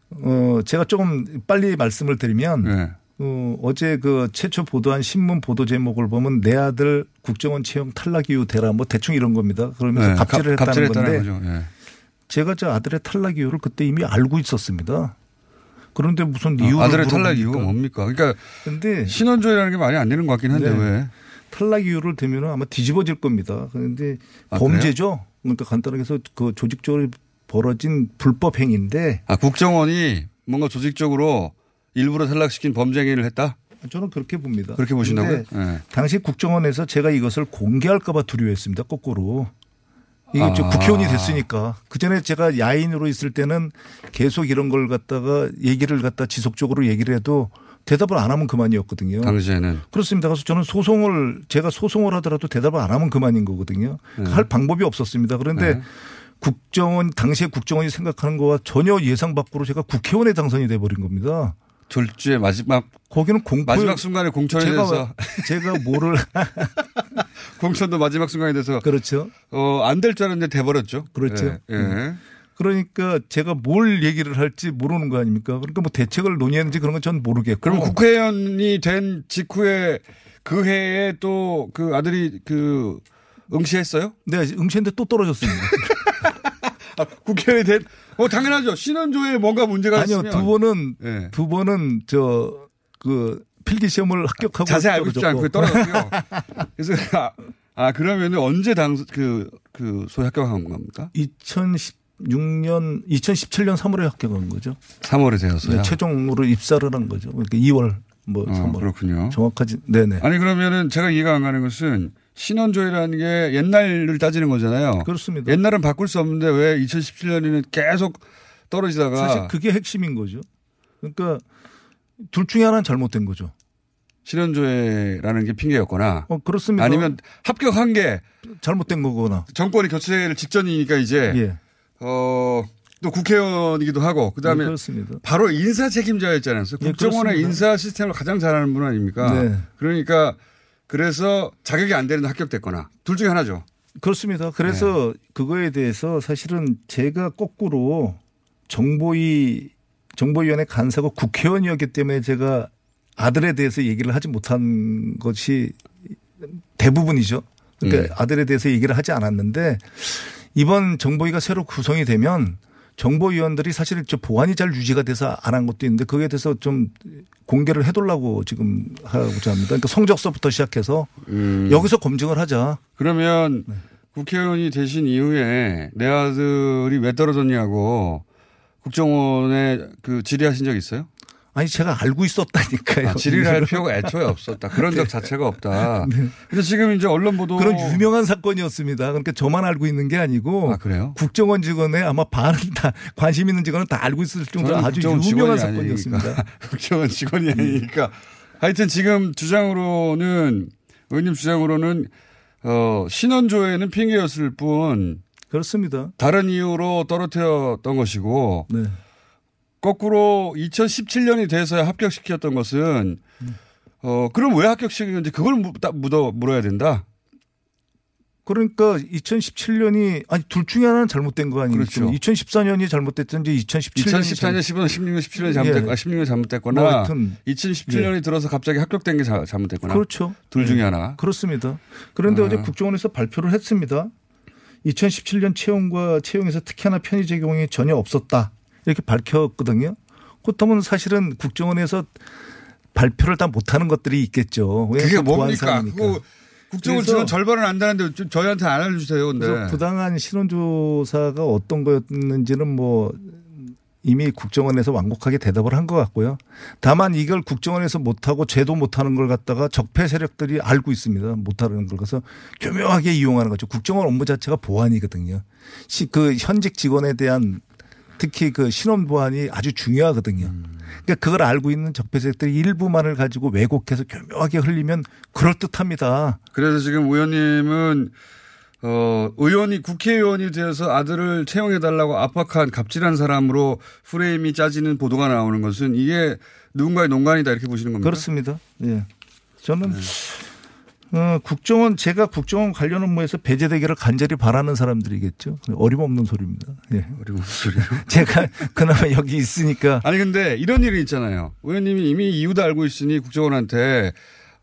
어 제가 조금 빨리 말씀을 드리면 네. 어, 어제 그 최초 보도한 신문 보도 제목을 보면 내 아들 국정원 채용 탈락 이유 대라 뭐 대충 이런 겁니다. 그러면서 네. 갑질을 갑- 했다는 갑질했다는 건데. 예. 제가 저 아들의 탈락 이유를 그때 이미 알고 있었습니다. 그런데 무슨 이유를 아, 아들의 탈락 물어보니까. 이유가 뭡니까? 그러니까 근데 신원조회라는 게 말이 안 되는 것 같긴 한데 네. 왜? 탈락 이유를 대면 아마 뒤집어질 겁니다. 그런데 아, 범죄죠. 그러니까 간단하게 해서 그 조직적으로 벌어진 불법 행위인데 아, 국정원이 뭔가 조직적으로 일부러 탈락시킨 범죄 행위를 했다? 저는 그렇게 봅니다. 그렇게 보신다고요? 예. 당시 국정원에서 제가 이것을 공개할까봐 두려워했습니다. 거꾸로. 이게 아. 국회의원이 됐으니까. 그 전에 제가 야인으로 있을 때는 계속 이런 걸 갖다가 얘기를 갖다 지속적으로 얘기를 해도 대답을 안 하면 그만이었거든요. 당시에는. 그렇습니다. 그래서 저는 소송을 제가 소송을 하더라도 대답을 안 하면 그만인 거거든요. 네. 할 방법이 없었습니다. 그런데 네. 국정원 당시에 국정원이 생각하는 거와 전혀 예상 밖으로 제가 국회의원에 당선이 돼 버린 겁니다. 졸지의 마지막 거기는 공포 마지막 순간에 공천이 제가 돼서 제가 뭐를 <laughs> 공천도 마지막 순간이 돼서 그렇죠. 어, 안 될 줄 알았는데 돼 버렸죠. 그렇죠. 예. 예. 그러니까 제가 뭘 얘기를 할지 모르는 거 아닙니까? 그러니까 뭐 대책을 논의했는지 그런 건 전 모르겠고. 그럼 국회의원이 된 직후에 그 해에 또 그 아들이 그 응시했어요? 네, 응시했는데 또 떨어졌습니다. <laughs> 아, 국회의원이 된, 어, 당연하죠. 신원조에 뭔가 문제가 아니요, 있으면. 두 번은 예. 두 번은 저 그 필기 시험을 합격하고 자세히 알고 싶지 않고 떨어졌고. 떨어졌고요. <laughs> 그래서 아, 아 그러면 언제 당 그 그 소위 합격한 겁니까? 2010 2016년 2017년 3월에 합격한 거죠. 3월에 되었어요. 네, 최종으로 입사를 한 거죠. 그러니까 2월 뭐 어, 3월. 그렇군요. 정확하지. 네네. 아니 그러면은 제가 이해가 안 가는 것은 신원조회라는 게 옛날을 따지는 거잖아요. 그렇습니다. 옛날은 바꿀 수 없는데 왜 2017년에는 계속 떨어지다가 사실 그게 핵심인 거죠. 그러니까 둘 중에 하나는 잘못된 거죠. 신원조회라는 게 핑계였거나 어, 그렇습니다. 아니면 합격한 게 잘못된 거거나 정권이 교체를 직전이니까 이제 예. 어, 또 국회의원이기도 하고 그다음에 네. 바로 인사 책임자였잖아요. 예, 국정원의 그렇습니다. 인사 시스템을 가장 잘하는 분 아닙니까? 네. 그러니까 그래서 자격이 안 되는데 합격됐거나 둘 중에 하나죠. 그렇습니다. 그래서 네. 그거에 대해서 사실은 제가 거꾸로 정보위 정보위원회 간사고 국회의원이었기 때문에 제가 아들에 대해서 얘기를 하지 못한 것이 대부분이죠. 그러니까 음. 아들에 대해서 얘기를 하지 않았는데 이번 정보위가 새로 구성이 되면 정보위원들이 사실 저 보안이 잘 유지가 돼서 안 한 것도 있는데 그거에 대해서 좀 공개를 해달라고 지금 하고자 합니다. 그러니까 성적서부터 시작해서 음. 여기서 검증을 하자. 그러면 네. 국회의원이 되신 이후에 내 아들이 왜 떨어졌냐고 국정원에 그 질의하신 적 있어요? 아니 제가 알고 있었다니까요. 아, 질의를 할 필요가 애초에 없었다. 그런 적 자체가 없다. 네. 근데 지금 이제 언론 보도 그런 유명한 사건이었습니다. 그러니까 저만 알고 있는 게 아니고 아, 그래요? 국정원 직원의 아마 반은 다 관심 있는 직원은 다 알고 있을 정도로 아주 유명한 사건이었습니다. <laughs> 국정원 직원이 아니니까. 하여튼 지금 주장으로는 의원님 주장으로는 어, 신원조회는 핑계였을 뿐 그렇습니다. 다른 이유로 떨어뜨렸던 것이고 네. 거꾸로 2017년이 돼서야 합격시켰던 것은 어 그럼 왜 합격시켰는지 그걸 묻어 물어야 된다. 그러니까 2017년이 아니 둘 중에 하나는 잘못된 거 아니에요? 그렇죠. 2014년이 잘못됐든지 2017년이 2014년, 15년, 16년, 17년이 예. 잘못됐거나 16년이 잘못됐거나 뭐 하여튼 2017년이 들어서 갑자기 합격된 게 자- 잘못됐거나 그렇죠. 둘 중에 네. 하나. 그렇습니다. 그런데 아. 어제 국정원에서 발표를 했습니다. 2017년 채용과 채용에서 특히 하나 편의 적용이 전혀 없었다. 이렇게 밝혔거든요. 그렇다면 사실은 국정원에서 발표를 다 못하는 것들이 있겠죠. 그게 뭡니까? 국정원 직원 절반은 안다는데 좀 저희한테 안 알려주세요. 근데. 부당한 신원조사가 어떤 거였는지는 뭐 이미 국정원에서 완곡하게 대답을 한 것 같고요. 다만 이걸 국정원에서 못하고 죄도 못하는 걸 갖다가 적폐 세력들이 알고 있습니다. 못하는 걸 그래서 교묘하게 이용하는 거죠. 국정원 업무 자체가 보안이거든요. 시- 그 현직 직원에 대한 특히 그 신원 보안이 아주 중요하거든요. 그러니까 그걸 알고 있는 적폐 세력들이 일부만을 가지고 왜곡해서 교묘하게 흘리면 그럴 듯합니다. 그래서 지금 의원님은 어, 의원이 국회의원이 되어서 아들을 채용해달라고 압박한 갑질한 사람으로 프레임이 짜지는 보도가 나오는 것은 이게 누군가의 농간이다 이렇게 보시는 겁니까? 그렇습니다. 예. 저는 어, 국정원 제가 국정원 관련 업무에서 배제되기를 간절히 바라는 사람들이겠죠. 어림없는 소리입니다. 예. 어려운 소리로. <laughs> 제가 그나마 여기 있으니까 아니 근데 이런 일이 있잖아요. 의원님이 이미 이유도 알고 있으니 국정원한테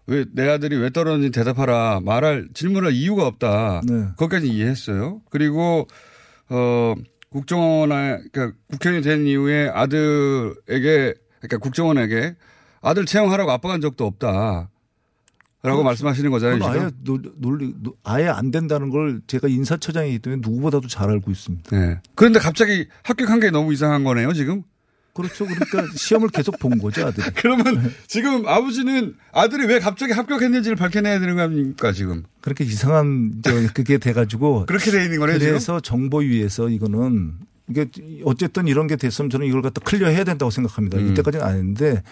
왜 내 아들이 왜 떨어졌는지 대답하라 말할 질문할 이유가 없다. 네. 거기까지 이해했어요. 그리고 어 국정원에 그러니까 국회의원이 된 이후에 아들에게 그러니까 국정원에게 아들 채용하라고 압박한 적도 없다. 라고 말씀하시는 거잖아요. 아예 논- 논리 아예 안 된다는 걸 제가 인사처장이기 때문에 누구보다도 잘 알고 있습니다. 네. 그런데 갑자기 합격한 게 너무 이상한 거네요, 지금? 그렇죠. 그러니까 <laughs> 시험을 계속 본 거죠, 아들이. <laughs> 그러면 지금 아버지는 아들이 왜 갑자기 합격했는지를 밝혀내야 되는 거 아닙니까, 지금? 그렇게 이상한 저 그게 돼가지고 <laughs> 그렇게 돼 있는 거네요? 그래서 정보위에서 이거는 이게 어쨌든 이런 게 됐으면 저는 이걸 갖다 클리어 해야 된다고 생각합니다. 음. 이때까지는 안 했는데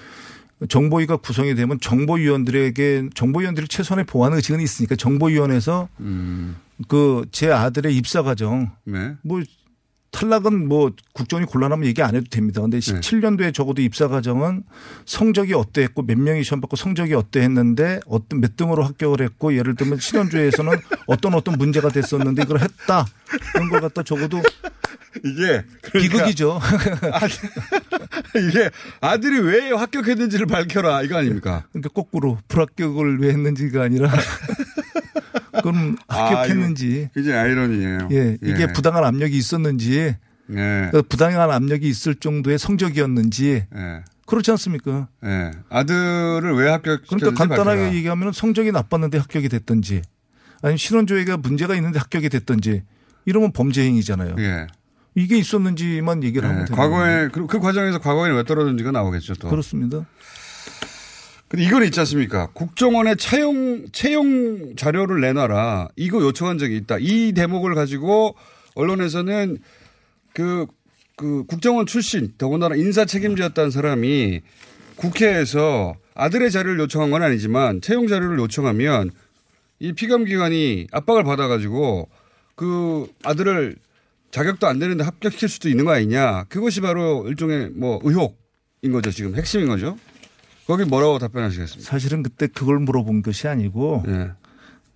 정보위가 구성이 되면 정보위원들에게 정보위원들이 최소한의 보안 의식은 있으니까 정보위원회에서 음. 그제 아들의 입사 과정 네. 뭐 탈락은 뭐 국정이 곤란하면 얘기 안 해도 됩니다. 근데 네. 17년도에 적어도 입사 과정은 성적이 어떠했고 몇 명이 시험 받고 성적이 어떠했는데 어떤 몇 등으로 합격을 했고 예를 들면 신원조에서는 <laughs> 어떤 어떤 문제가 됐었는데 이걸 했다 이런 걸 갖다 적어도 이게 그러니까 비극이죠. 이게 아들이 왜 합격했는지를 밝혀라 이거 아닙니까? 그러니까 거꾸로 불합격을 왜 했는지가 아니라 <laughs> 그럼 합격했는지 아, 이게 아이러니예요. 예 이게 부당한 압력이 있었는지 예. 그 부당한 압력이 있을 정도의 성적이었는지 예. 그렇지 않습니까? 예. 아들을 왜 합격시켰는지 그러니까 간단하게 밝혀라. 얘기하면 성적이 나빴는데 합격이 됐든지 아니면 신원조회가 문제가 있는데 합격이 됐든지 이러면 범죄 행위잖아요. 예. 이게 있었는지만 얘기를 하면 네, 되는 과거에 그, 그 과정에서 과거에는 왜 떨어졌는지가 나오겠죠. 또. 그렇습니다. 근데 이건 있지 않습니까? 국정원에 채용 채용 자료를 내놔라. 이거 요청한 적이 있다. 이 대목을 가지고 언론에서는 그, 그 국정원 출신 더군다나 인사 책임자였다는 사람이 국회에서 아들의 자료를 요청한 건 아니지만 채용 자료를 요청하면 이 피감기관이 압박을 받아가지고 그 아들을 자격도 안 되는데 합격시킬 수도 있는 거 아니냐. 그것이 바로 일종의 뭐 의혹인 거죠. 지금 핵심인 거죠. 거기 뭐라고 답변하시겠습니까? 사실은 그때 그걸 물어본 것이 아니고 예.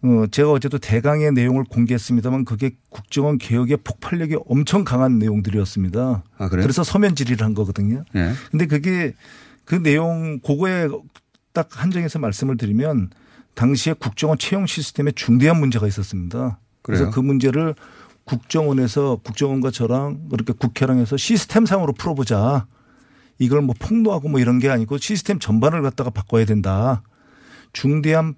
어, 제가 어제도 대강의 내용을 공개했습니다만 그게 국정원 개혁의 폭발력이 엄청 강한 내용들이었습니다. 아, 그래요? 그래서 서면 질의를 한 거거든요. 예. 근데 그게 그 내용 그거에 딱 한정해서 말씀을 드리면 당시에 국정원 채용 시스템에 중대한 문제가 있었습니다. 그래서 그래요? 그 문제를 국정원에서 국정원과 저랑 그렇게 국회랑 해서 시스템상으로 풀어보자. 이걸 뭐 폭로하고 뭐 이런 게 아니고 시스템 전반을 갖다가 바꿔야 된다. 중대한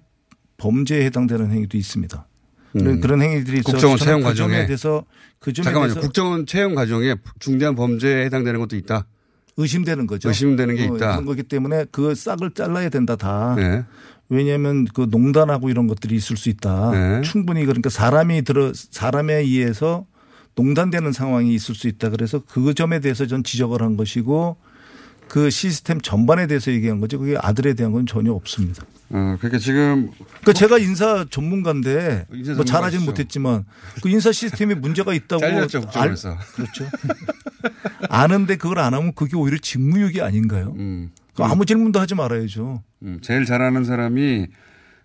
범죄에 해당되는 행위도 있습니다. 그런, 음. 그런 행위들이 국정원 채용 과정에 대해서 그 점에 잠깐만요. 대해서 국정원 채용 과정에 중대한 범죄에 해당되는 것도 있다. 의심되는 거죠. 의심되는 게 어, 있다. 그런 거기 때문에 그 싹을 잘라야 된다 다. 네. 왜냐하면 그 농단하고 이런 것들이 있을 수 있다. 네. 충분히 그러니까 사람이 들어 사람에 의해서 농단되는 상황이 있을 수 있다. 그래서 그 점에 대해서 전 지적을 한 것이고 그 시스템 전반에 대해서 얘기한 거죠. 그게 아들에 대한 건 전혀 없습니다. 어, 그러니까 지금 그 제가 인사 전문가인데 인사 뭐 전문가시죠. 못했지만 그 인사 시스템에 문제가 있다고 잘렸죠, 국정원에서. 그렇죠. <laughs> 아는데 그걸 안 하면 그게 오히려 직무유기 아닌가요? 음. 그 아무 질문도 하지 말아야죠. 음, 제일 잘하는 사람이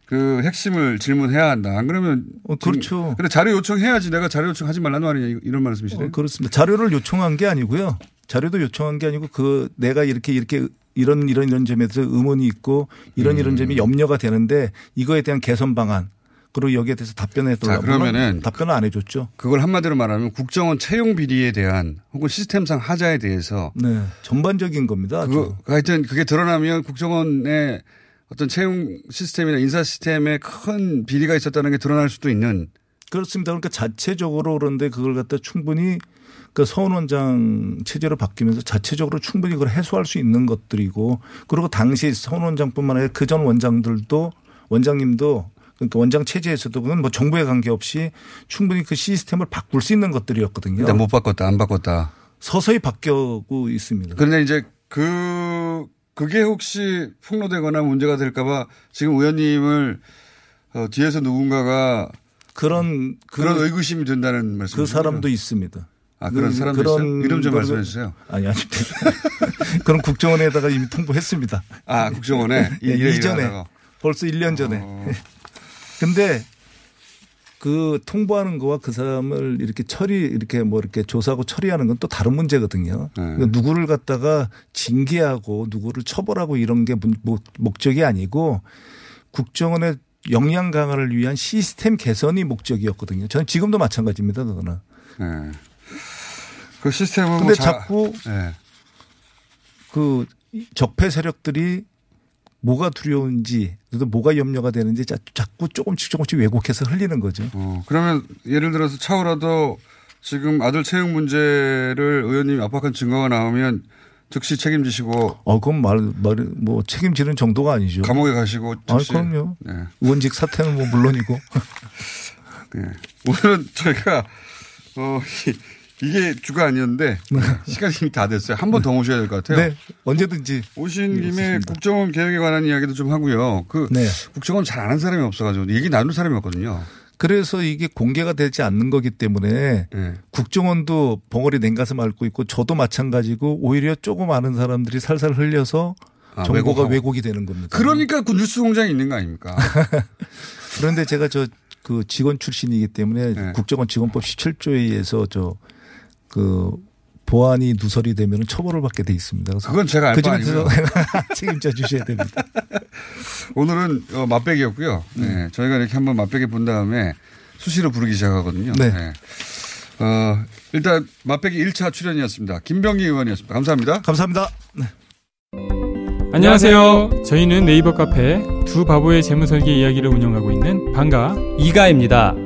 그 핵심을 질문해야 한다. 안 그러면 어, 그렇죠. 근데 자료 요청해야지 내가 자료 요청하지 말라는 말이냐 이런 말씀이시네요. 어, 그렇습니다. 자료를 요청한 게 아니고요. 자료도 요청한 게 아니고 그 내가 이렇게 이렇게 이런 이런 이런 점에 대해서 의문이 있고 이런 이런 음. 점이 염려가 되는데 이거에 대한 개선 방안 그리고 여기에 대해서 답변해 자, 그러면은 답변을 안 해줬죠. 그걸 한마디로 말하면 국정원 채용 비리에 대한 혹은 시스템상 하자에 대해서 네, 전반적인 겁니다. 그거 하여튼 그게 드러나면 국정원의 어떤 채용 시스템이나 인사 시스템에 큰 비리가 있었다는 게 드러날 수도 있는 그렇습니다. 그러니까 자체적으로 그런데 그걸 갖다 충분히 그 서원 원장 체제로 바뀌면서 자체적으로 충분히 그걸 해소할 수 있는 것들이고 그리고 당시 서원 원장뿐만 아니라 그 전 원장들도 원장님도 그러니까 원장 체제에서도 그건 뭐 정부에 관계없이 충분히 그 시스템을 바꿀 수 있는 것들이었거든요. 일단 못 바꿨다 안 바꿨다. 서서히 바뀌고 있습니다. 그런데 이제 그 그게 혹시 폭로되거나 문제가 될까봐 지금 의원님을 어, 뒤에서 누군가가 그런 그, 런 의구심이 든다는 말씀. 그 사람도 있습니다. 아 그런 그- 사람도 그런 있어요? 이름 좀 말씀해 주세요. 아니 아니 <laughs> 그런 국정원에다가 이미 통보했습니다. 아 국정원에 <laughs> 예, 이- 이래 이전에. 벌써 1년 전에. 어. <laughs> 근데 그 통보하는 거와 그 사람을 이렇게 처리 이렇게 뭐 이렇게 조사하고 처리하는 건 또 다른 문제거든요. 네. 그러니까 누구를 갖다가 징계하고 누구를 처벌하고 이런 게 문- 목- 목적이 아니고 국정원의 역량 강화를 위한 시스템 개선이 목적이었거든요. 저는 지금도 마찬가지입니다. 그거는. 네. 그 시스템은 근데 뭐 자- 자꾸 네. 그 적폐 세력들이 뭐가 두려운지 또 뭐가 염려가 되는지 자- 자꾸 조금씩 조금씩 왜곡해서 흘리는 거죠. 어, 그러면 예를 들어서 차후라도 지금 아들 채용 문제를 의원님이 압박한 증거가 나오면 즉시 책임지시고 어, 그건 말, 말, 뭐 책임지는 정도가 아니죠. 감옥에 가시고 아, 그럼요. 네. 의원직 사퇴는 뭐 물론이고. <laughs> 네. 오늘은 저희가 어, 이- 이게 주가 아니었는데 시간이 이미 다 됐어요. 한 번더 모셔야 될 것 같아요. 네, 언제든지. 오신 김에 있습니다. 국정원 개혁에 관한 이야기도 좀 하고요. 그 네. 국정원 잘 아는 사람이 없어가지고 얘기 나눌 사람이 없거든요. 그래서 이게 공개가 되지 않는 거기 때문에 네. 국정원도 벙어리 냉가슴 앓고 있고 저도 마찬가지고 오히려 조금 아는 사람들이 살살 흘려서 아, 정보가 왜곡하고. 왜곡이 되는 겁니다. 그러니까 그 뉴스 공장이 있는 거 아닙니까? <laughs> 그런데 제가 저그 직원 출신이기 때문에 네. 국정원 직원법 17조에 의해서 저 그 보안이 누설이 되면 처벌을 받게 돼 있습니다. 그래서 그건 제가 알그바 점에서 아니고요. <laughs> 책임져 주셔야 됩니다. <laughs> 오늘은 어, 맛배기였고요. 음. 네, 저희가 이렇게 한번 맛배기 본 다음에 수시로 부르기 시작하거든요. 네. 어, 일단 맛배기 1차 출연이었습니다. 김병기 의원이었습니다. 감사합니다. 감사합니다. 네. 안녕하세요. 저희는 네이버 카페 두 바보의 재무설계 이야기를 운영하고 있는 방가 이가입니다.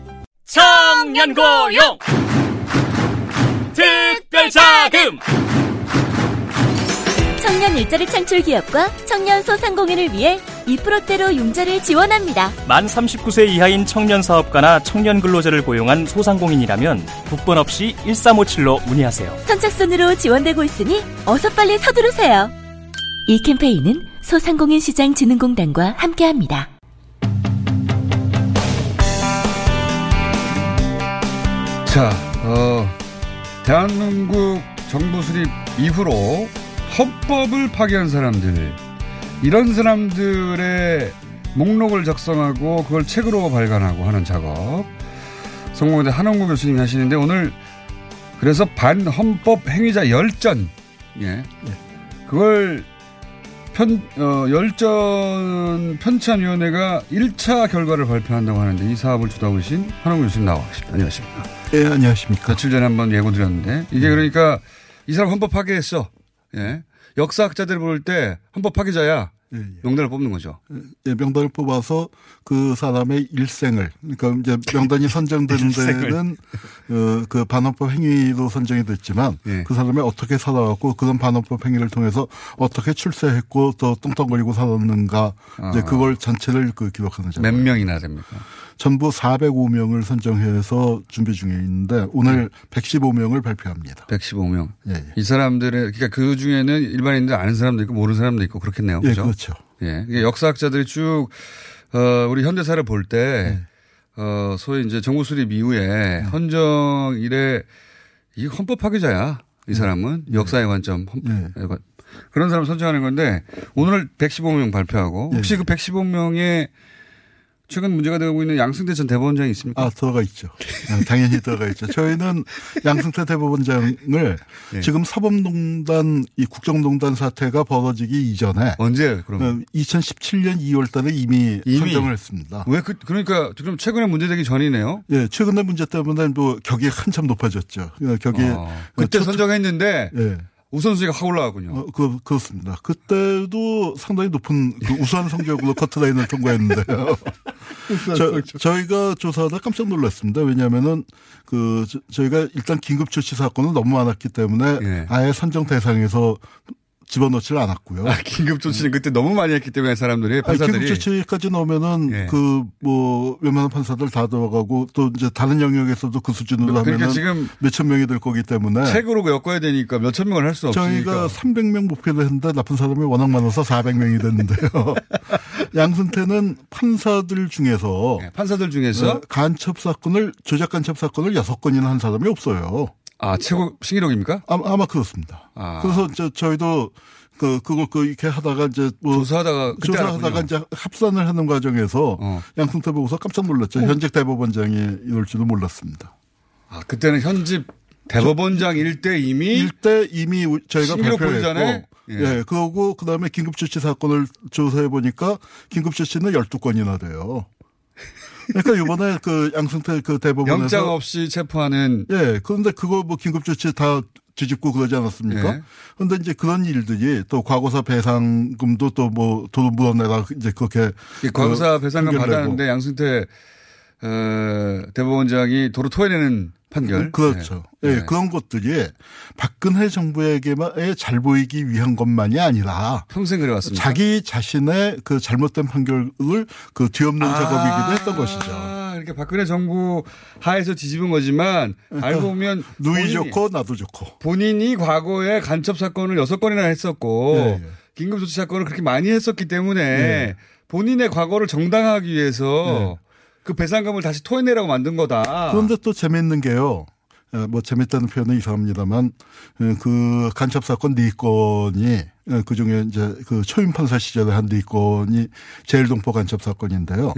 청년고용 특별자금 청년 일자리 창출 기업과 청년 소상공인을 위해 2%대로 융자를 지원합니다. 만 39세 이하인 청년 사업가나 청년 근로자를 고용한 소상공인이라면 국번 없이 1357로 문의하세요. 선착순으로 지원되고 있으니 어서 빨리 서두르세요. 이 캠페인은 소상공인 시장 진흥공단과 함께합니다. 자, 어, 대한민국 정부 수립 이후로 헌법을 파괴한 사람들, 이런 사람들의 목록을 작성하고 그걸 책으로 발간하고 하는 작업. 성공대 한원구 교수님이 하시는데 오늘 그래서 반헌법 행위자 열전, 예. 그걸 편, 어, 열전 편찬위원회가 1차 결과를 발표한다고 하는데 이 사업을 주도하신 한원구 교수님 나와 계십니다. 안녕하십니까. 예, 안녕하십니까. 며칠 전에 한번 예고 드렸는데 이게 그러니까 이 사람 헌법 파괴했어. 예. 역사학자들 볼 때 헌법 파괴자야. 명단을 뽑는 거죠. 예, 명단을 뽑아서 그 사람의 일생을 그러니까 이제 명단이 <laughs> 선정되는. 데는 어, 그 반헌법 행위로 선정이 됐지만 예. 그 사람이 어떻게 살아왔고 그런 반헌법 행위를 통해서 어떻게 출세했고 또 뚱뚱거리고 살았는가 이제 아. 그걸 전체를 그 기록하는 작업. 몇 명이나 됩니까? 전부 405명을 선정해서 준비 중에 있는데 오늘 115명을 발표합니다. 115명. 예, 예. 이 사람들의 그러니까 그 중에는 일반인들 아는 사람도 있고 모르는 사람도 있고 그렇겠네요. 예, 그죠? 그렇죠. 예. 이게 역사학자들이 쭉 어, 우리 현대사를 볼때 네. 어, 소위 이제 정부 수립 이후에 헌정 이래 이 헌법 파괴자야. 이 사람은 역사의 관점 헌- 네. 관- 그런 사람 선정하는 건데 오늘 115명 발표하고 혹시 그 115명에 최근 문제가 되고 있는 양승태 전 대법원장이 있습니까? 아, 들어가 있죠. 아, 당연히 들어가 있죠. 저희는 양승태 대법원장을 예. 지금 사법농단, 이 국정농단 사태가 벌어지기 이전에. 언제, 그러면? 2017년 2월 달에 이미, 이미? 선정을 했습니다. 왜 그, 그러니까 지금 최근에 문제되기 전이네요. 예, 최근의 문제 때문에 뭐 격이 한참 높아졌죠. 예, 격이. 어, 그때 첫- 선정했는데 예. 우선순위가 확 올라가군요. 어, 그, 그렇습니다. 그때도 상당히 높은 그 우수한 성적으로 커트라인을 통과했는데요. <laughs> 저, 저희가 조사하다 깜짝 놀랐습니다. 왜냐하면은 그 저- 저희가 일단 긴급 조치 사건은 너무 많았기 때문에 아예 선정 대상에서 집어넣지를 않았고요. 아, 긴급 조치는 그때 너무 많이 했기 때문에 사람들이 판사들이 긴급 조치까지 넣으면은 예. 그뭐 웬만한 판사들 다 들어가고 또 이제 다른 영역에서도 그 수준으로 그러니까 하면은 지금 몇천 명이 될 거기 때문에 책으로 엮어야 되니까 몇천 명을 할 수 없으니까 저희가 300명 목표를 했는데 나쁜 사람이 워낙 많아서 400명이 됐는데요. <laughs> 양승태는 판사들 중에서 판사들 중에서 어, 간첩 사건을 조작 간첩 사건을 여섯 건이나 한 사람이 없어요. 아 최고 신기록입니까? 아마, 아마 그렇습니다. 아. 그래서 저, 저희도 그 그걸 그 이렇게 하다가 이제 뭐 조사하다가 조사하다가. 이제 합산을 하는 과정에서 어. 양승태 보고서 깜짝 놀랐죠. 현직 대법원장이 이럴 줄은 몰랐습니다. 아, 그때는 현직 대법원장 일대 이미 일대 이미 우- 저희가? 발표했고 예. 예. 그러고 그다음에 긴급조치 사건을 조사해 보니까 긴급조치는 12건이나 돼요. 그러니까 이번에 그 양승태 그 대법원에서 영장 없이 체포하는 예 그런데 그거 뭐 긴급 조치 다 뒤집고 그러지 않았습니까? 예. 그런데 이제 그런 일들이 또 과거사 배상금도 또 뭐 돈 물어내라 이제 그렇게 과거사 그 배상금. 받았는데 양승태 어, 대법원장이 도로 토해내는 판결. 그렇죠. 예, 네. 그런 것들이 박근혜 정부에게만 잘 보이기 위한 것만이 아니라 평생 그래왔습니다. 자기 자신의 그 잘못된 판결을 그 뒤엎는 작업이기도 했던 것이죠. 아, 이렇게 박근혜 정부 하에서 뒤집은 거지만 알고 보면 누이 좋고 나도 좋고. 본인이 과거에 간첩 사건을 여섯 건이나 했었고 예, 예. 긴급조치 사건을 그렇게 많이 했었기 때문에 예. 본인의 과거를 정당화하기 위해서 그 배상금을 다시 토해내라고 만든 거다. 그런데 또 재밌는 게요. 어, 뭐 재밌다는 표현은 이상합니다만 어, 그 간첩 사건 네 건이 어, 그 중에 이제 그 초임 판사 시절에 한네 건이 제일동포 간첩 사건인데요.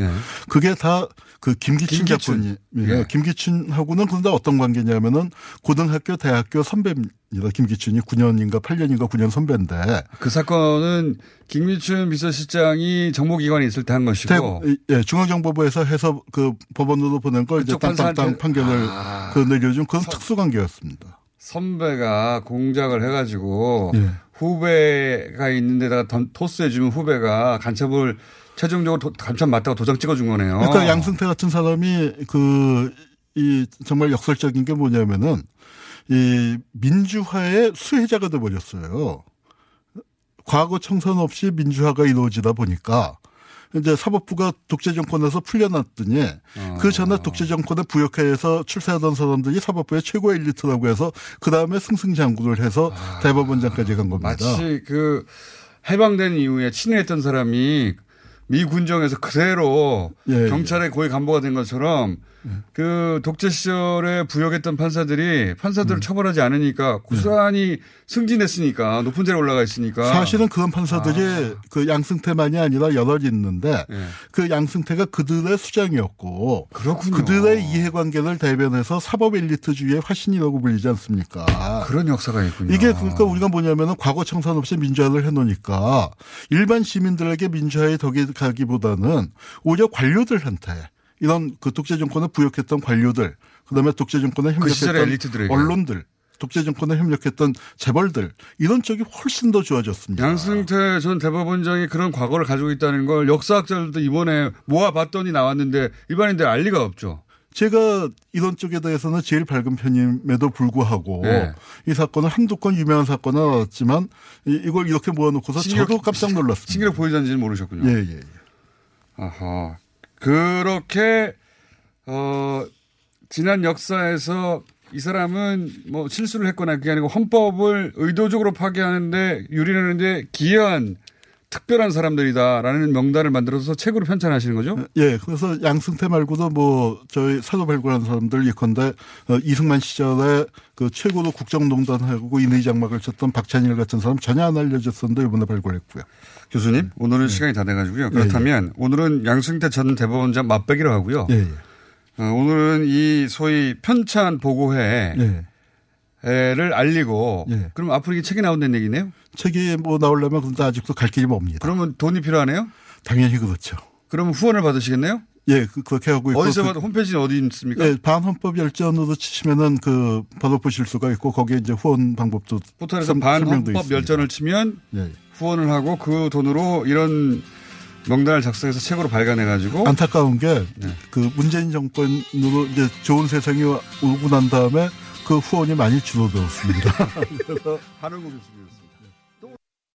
그게 다 그 김기춘, 김기춘. 작가님, 예. 김기춘하고는 그런데 어떤 관계냐면은 고등학교, 대학교 선배입니다. 김기춘이 9년인가 8년인가 9년 선배인데 그 사건은 김미춘 비서실장이 정보기관에 있을 때 한 것이고 대- 예, 중앙정보부에서 해서 그 법원으로 보낸 걸 이제 땅땅땅 판결을 아. 그 내려준 그런 특수 관계였습니다. 선배가 공작을 해가지고 예. 후배가 있는 데다가 던- 토스해주면 후배가 간첩을 최종적으로 도- 간첩 맞다고 도장 찍어준 거네요. 그러니까 양승태 같은 사람이 그, 이 정말 역설적인 게 뭐냐면은 이 민주화의 수혜자가 돼 버렸어요. 과거 청산 없이 민주화가 이루어지다 보니까 이제 사법부가 독재 정권에서 풀려났더니 그 전에 독재 정권에 부역해서 출세하던 사람들이 사법부의 최고 엘리트라고 해서 그 다음에 승승장구를 해서 대법원장까지 간 겁니다. 마치 그 해방된 이후에 친애했던 사람이 미 군정에서 그대로 예, 경찰의 고위 간부가 된 것처럼 그 독재 시절에 부역했던 판사들이 음. 판사들을 처벌하지 않으니까 고스란히 승진했으니까 높은 자리에 올라가 있으니까 사실은 그런 판사들이 그 양승태만이 아니라 여럿 있는데 예. 그 양승태가 그들의 수장이었고 그렇군요. 그들의 이해관계를 대변해서 사법 엘리트주의의 화신이라고 불리지 않습니까? 그런 역사가 있군요. 이게 그러니까 우리가 뭐냐면은 과거 청산 없이 민주화를 해놓으니까 일반 시민들에게 민주화의 덕이 가기보다는 오히려 관료들한테 이런 그 독재 정권에 부역했던 관료들 그다음에 독재 정권에 그 협력했던 엘리트들에게. 언론들 독재 정권에 협력했던 재벌들 이런 쪽이 훨씬 더 좋아졌습니다. 양승태 전 대법원장이 그런 과거를 가지고 있다는 걸 역사학자들도 이번에 모아봤더니 나왔는데 일반인들 알 리가 없죠. 제가 이런 쪽에 대해서는 제일 밝은 편임에도 불구하고 네. 이 사건을 한두 건 유명한 사건은 알았지만 이- 이걸 이렇게 모아놓고서 저도 깜짝 놀랐습니다. 신기록 보이던지는 모르셨군요. 예, 예. 아하. 그렇게, 어, 지난 역사에서 이 사람은 뭐 실수를 했거나 그게 아니고 헌법을 의도적으로 파괴하는데 유린하는데 기여한 특별한 사람들이다라는 명단을 만들어서 책으로 편찬하시는 거죠? 예, 그래서 양승태 말고도 뭐 저희 사도 발굴한 사람들 예컨대 어, 이승만 시절에 그 최고로 국정농단하고 인의 장막을 쳤던 박찬일 같은 사람 전혀 안 알려졌었는데 이번에 발굴했고요. 교수님, 오늘은 시간이 다 돼가지고요. 그렇다면 오늘은 양승태 전 대법원장 맞배기로 하고요. 예, 예. 어, 오늘은 이 소위 편찬 보고회 예. 를 알리고 예. 그럼 앞으로 이게 책이 나온다는 얘기네요? 책이 뭐 나오려면 근데 아직도 갈 길이 멉니다. 그러면 돈이 필요하네요? 당연히 그렇죠. 그러면 후원을 받으시겠네요? 예, 그, 그렇게 하고 있고. 어디서 그- 홈페이지는 어디 있습니까? 예, 반헌법 열전으로 치시면은 그 바로 보실 수가 있고 거기에 이제 후원 방법도 포털에서 반헌법. 열전을 치면 예. 후원을 하고 그 돈으로 이런 명단을 작성해서 책으로 발간해가지고 안타까운 게 네. 그 문재인 정권으로 이제 좋은 세상이 오고 난 다음에 그 후원이 많이 줄어들었습니다. <laughs> 한웅구 교수님이었습니다.